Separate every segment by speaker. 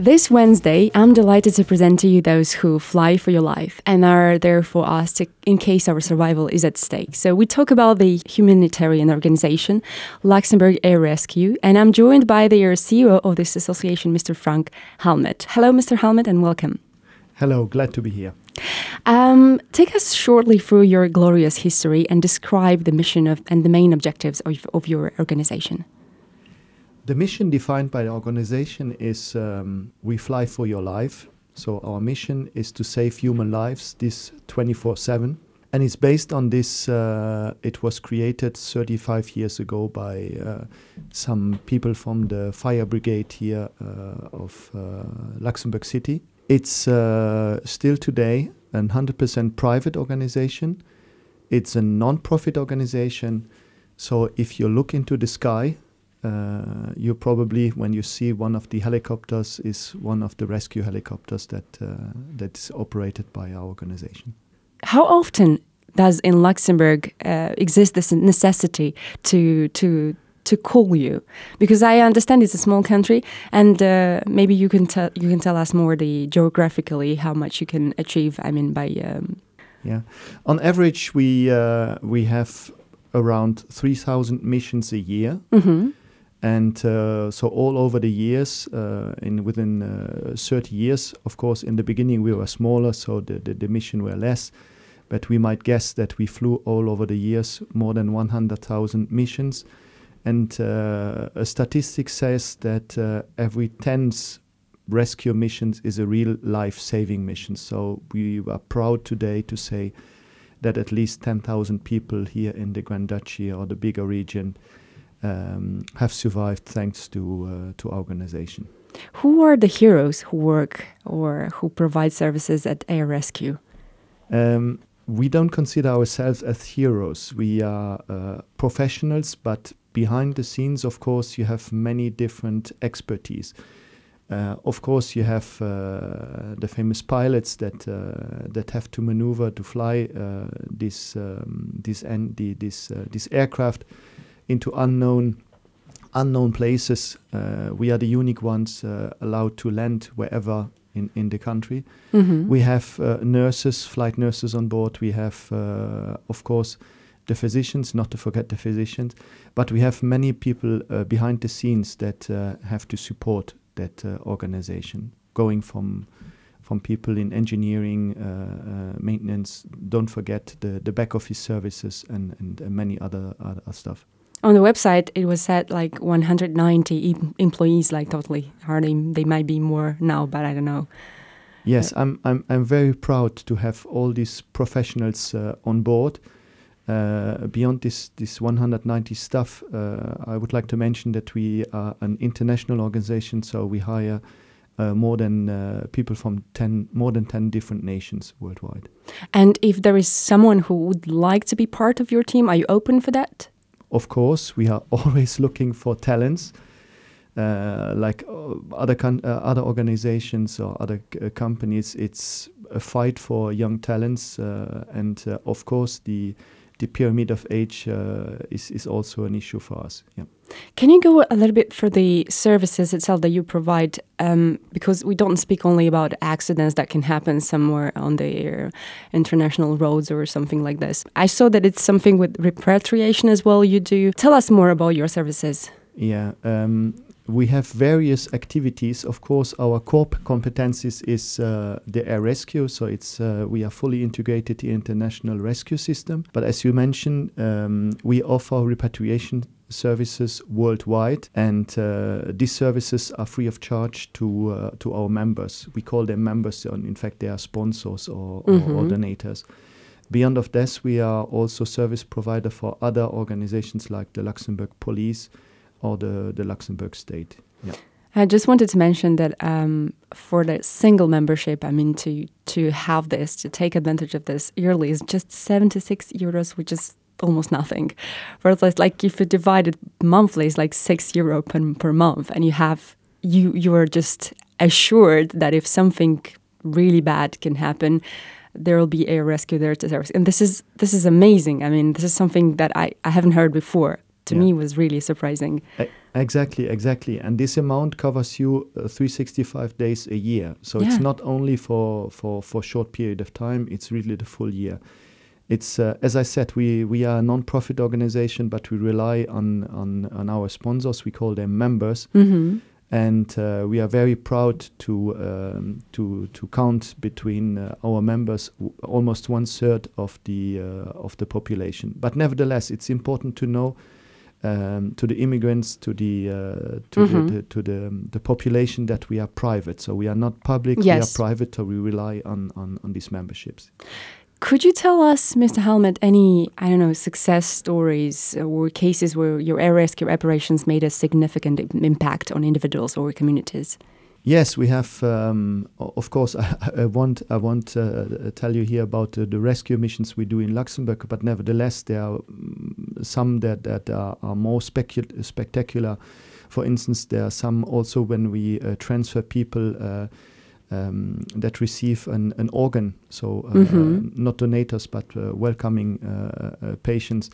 Speaker 1: This Wednesday, I'm delighted to present to you those who fly for your life and are there for us to, in case our survival is at stake. So, we talk about the humanitarian organization, Luxembourg Air Rescue, and I'm joined by the CEO of this association, Mr. Frank Helmet. Hello, Mr. Helmet, and welcome.
Speaker 2: Hello, glad to be here.
Speaker 1: Um, take us shortly through your glorious history and describe the mission of, and the main objectives of, of your organization.
Speaker 2: The mission defined by the organization is um, We Fly for Your Life. So, our mission is to save human lives this 24 7. And it's based on this, uh, it was created 35 years ago by uh, some people from the fire brigade here uh, of uh, Luxembourg City. It's uh, still today a 100% private organization. It's a non profit organization. So, if you look into the sky, uh, you probably, when you see one of the helicopters, is one of the rescue helicopters that uh, that is operated by our organization.
Speaker 1: How often does in Luxembourg uh, exist this necessity to to to call you? Because I understand it's a small country, and uh, maybe you can tell you can tell us more the geographically how much you can achieve. I mean, by um
Speaker 2: yeah, on average we uh, we have around three thousand missions a year.
Speaker 1: Mm -hmm
Speaker 2: and uh, so all over the years uh, in within uh, 30 years of course in the beginning we were smaller so the, the, the, mission were less. But we might guess that we flew all over the years more than 100,000 missions. And uh, a statistic says that uh, every 10th rescue missions is a real life-saving mission. So we are proud today to say that at least 10,000 people here in the Grand Duchy or the bigger region um, have survived thanks to uh, to organization.
Speaker 1: Who are the heroes who work or who provide services at Air Rescue?
Speaker 2: Um, we don't consider ourselves as heroes. We are uh, professionals, but behind the scenes, of course, you have many different expertise. Uh, of course, you have uh, the famous pilots that uh, that have to maneuver to fly uh, this um, this the, this uh, this aircraft into unknown unknown places. Uh, we are the unique ones uh, allowed to land wherever in, in the country.
Speaker 1: Mm-hmm.
Speaker 2: We have uh, nurses, flight nurses on board. We have, uh, of course, the physicians, not to forget the physicians. But we have many people uh, behind the scenes that uh, have to support that organization, going from from people in engineering, maintenance. Don't forget the, the back office services and, and many other, other stuff
Speaker 1: on the website it was said like 190 e employees like totally. Hardly they might be more now but i don't know.
Speaker 2: Yes i'm i'm i'm very proud to have all these professionals uh, on board. Uh, beyond this this 190 staff uh, i would like to mention that we are an international organization so we hire uh, more than uh, people from 10 more than 10 different nations worldwide.
Speaker 1: And if there is someone who would like to be part of your team are you open for that
Speaker 2: of course, we are always looking for talents. Uh, like uh, other uh, other organizations or other uh, companies, it's a fight for young talents, uh, and of course the the pyramid of age is is also an issue for us. Yeah.
Speaker 1: Can you go a little bit for the services itself that you provide? Um, because we don't speak only about accidents that can happen somewhere on the international roads or something like this. I saw that it's something with repatriation as well. You do. Tell us more about your services.
Speaker 2: Yeah. Um, we have various activities. Of course, our core competencies is uh, the air rescue. So it's uh, we are fully integrated the national rescue system. But as you mentioned, um, we offer repatriation services worldwide, and uh, these services are free of charge to uh, to our members. We call them members, and in fact, they are sponsors or,
Speaker 1: mm-hmm.
Speaker 2: or, or donators. Beyond of this, we are also service provider for other organizations like the Luxembourg Police or the, the Luxembourg State. Yeah.
Speaker 1: I just wanted to mention that um, for the single membership, I mean, to to have this, to take advantage of this yearly is just 76 euros, which is almost nothing. Whereas like if you divide it monthly, it's like six euro per, per month, and you have you you are just assured that if something really bad can happen, there will be a rescue there to service. And this is this is amazing. I mean, this is something that I, I haven't heard before to
Speaker 2: Yeah.
Speaker 1: me was really surprising.
Speaker 2: E- Exactly, exactly. And this amount covers you uh, 365 days a year. So
Speaker 1: Yeah.
Speaker 2: it's not only for, for, for a short period of time, it's really the full year. It's, uh, as I said, we, we are a non-profit organization, but we rely on, on, on our sponsors. We call them members.
Speaker 1: hmm
Speaker 2: And uh, we are very proud to, um, to, to count between uh, our members w- almost one third of the, uh, of the population. But nevertheless, it's important to know um, to the immigrants, to the uh, to
Speaker 1: Mhm.
Speaker 2: the, the to the um, the population that we are private. So we are not public.
Speaker 1: Yes.
Speaker 2: We are private. So we rely on on, on these memberships.
Speaker 1: Could you tell us, Mr. Helmet, any, I don't know, success stories or cases where your air rescue operations made a significant impact on individuals or communities?
Speaker 2: Yes, we have. Um, of course, I, I won't. I won't uh, tell you here about uh, the rescue missions we do in Luxembourg. But nevertheless, there are mm, some that that are, are more specu- spectacular. For instance, there are some also when we uh, transfer people uh, um, that receive an, an organ, so uh,
Speaker 1: Mhm.
Speaker 2: not donators but uh, welcoming uh, uh, patients.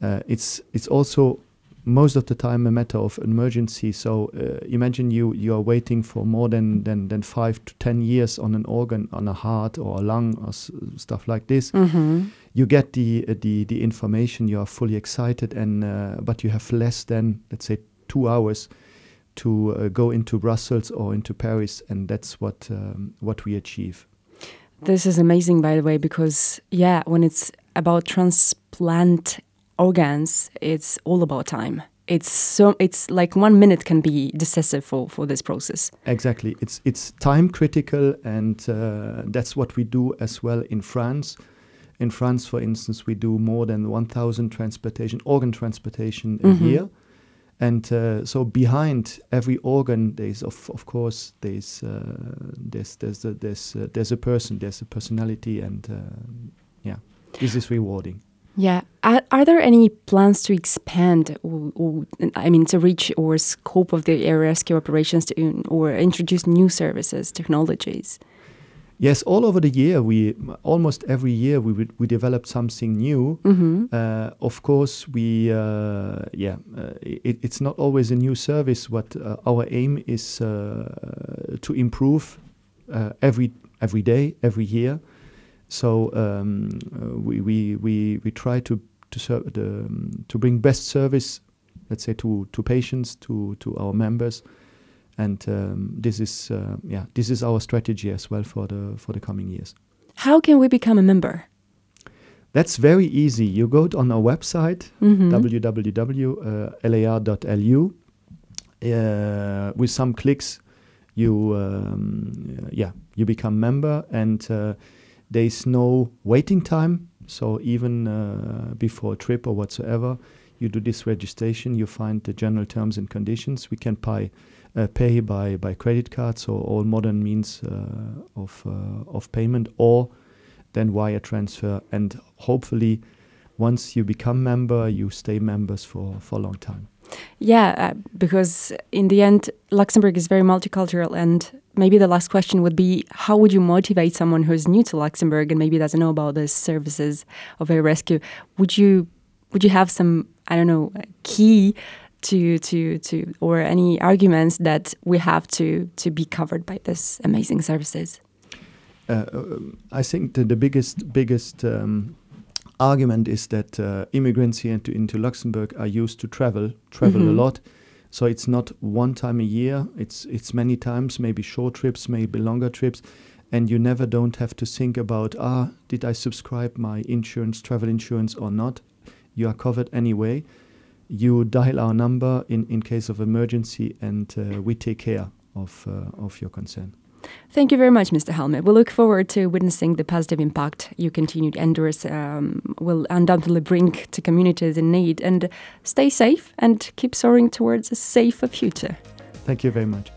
Speaker 2: Uh, it's it's also most of the time a matter of emergency. So uh, imagine you you are waiting for more than, than than five to ten years on an organ, on a heart or a lung or s- stuff like this.
Speaker 1: Mm-hmm.
Speaker 2: You get the uh, the the information. You are fully excited, and uh, but you have less than let's say two hours to uh, go into Brussels or into Paris, and that's what um, what we achieve.
Speaker 1: This is amazing, by the way, because, yeah, when it's about transplant organs, it's all about time. It's so, it's like one minute can be decisive for, for this process.
Speaker 2: Exactly. It's it's time critical, and uh, that's what we do as well in France. In France, for instance, we do more than 1,000 transportation organ transportation a
Speaker 1: Mhm.
Speaker 2: year, and uh, so behind every organ, there's of of course there's uh, there's there's a, there's uh, there's a person, there's a personality, and uh, yeah, this is rewarding.
Speaker 1: Yeah. Are, are there any plans to expand, or, or, I mean, to reach or scope of the air rescue operations to, or introduce new services, technologies?
Speaker 2: Yes, all over the year, we almost every year we would- we develop something new.
Speaker 1: Mm-hmm.
Speaker 2: Uh, of course, we uh, yeah, uh, it, it's not always a new service. What uh, our aim is uh, to improve uh, every every day, every year. So um, uh, we, we we we try to to serve the, um, to bring best service, let's say to to patients, to to our members, and um, this is uh, yeah this is our strategy as well for the for the coming years.
Speaker 1: How can we become a member?
Speaker 2: That's very easy. You go on our website
Speaker 1: Mm-hmm.
Speaker 2: www.lar.lu. Uh, with some clicks, you um, yeah you become member, and uh, there is no waiting time. So even uh, before a trip or whatsoever, you do this registration. You find the general terms and conditions. We can pay uh, pay by by credit card, so all modern means uh, of uh, of payment, or then wire transfer, and hopefully once you become member, you stay members for, for a long time.
Speaker 1: Yeah, uh, because in the end, Luxembourg is very multicultural. And maybe the last question would be how would you motivate someone who's new to Luxembourg and maybe doesn't know about the services of air rescue? Would you would you have some I don't know key to to to or any arguments that we have to to be covered by this amazing services?
Speaker 2: Uh, um, I think the, the biggest biggest um, argument is that uh, immigrants here into, into Luxembourg are used to travel, travel
Speaker 1: Mhm.
Speaker 2: a lot. So it's not one time a year. It's it's many times, maybe short trips, maybe longer trips, and you never don't have to think about ah did I subscribe my insurance, travel insurance or not. You are covered anyway. You dial our number in, in case of emergency, and uh, we take care of uh, of your concern.
Speaker 1: Thank you very much, Mr. Helmet. We look forward to witnessing the positive impact your continued endeavors um, will undoubtedly bring to communities in need. And stay safe and keep soaring towards a safer future.
Speaker 2: Thank you very much.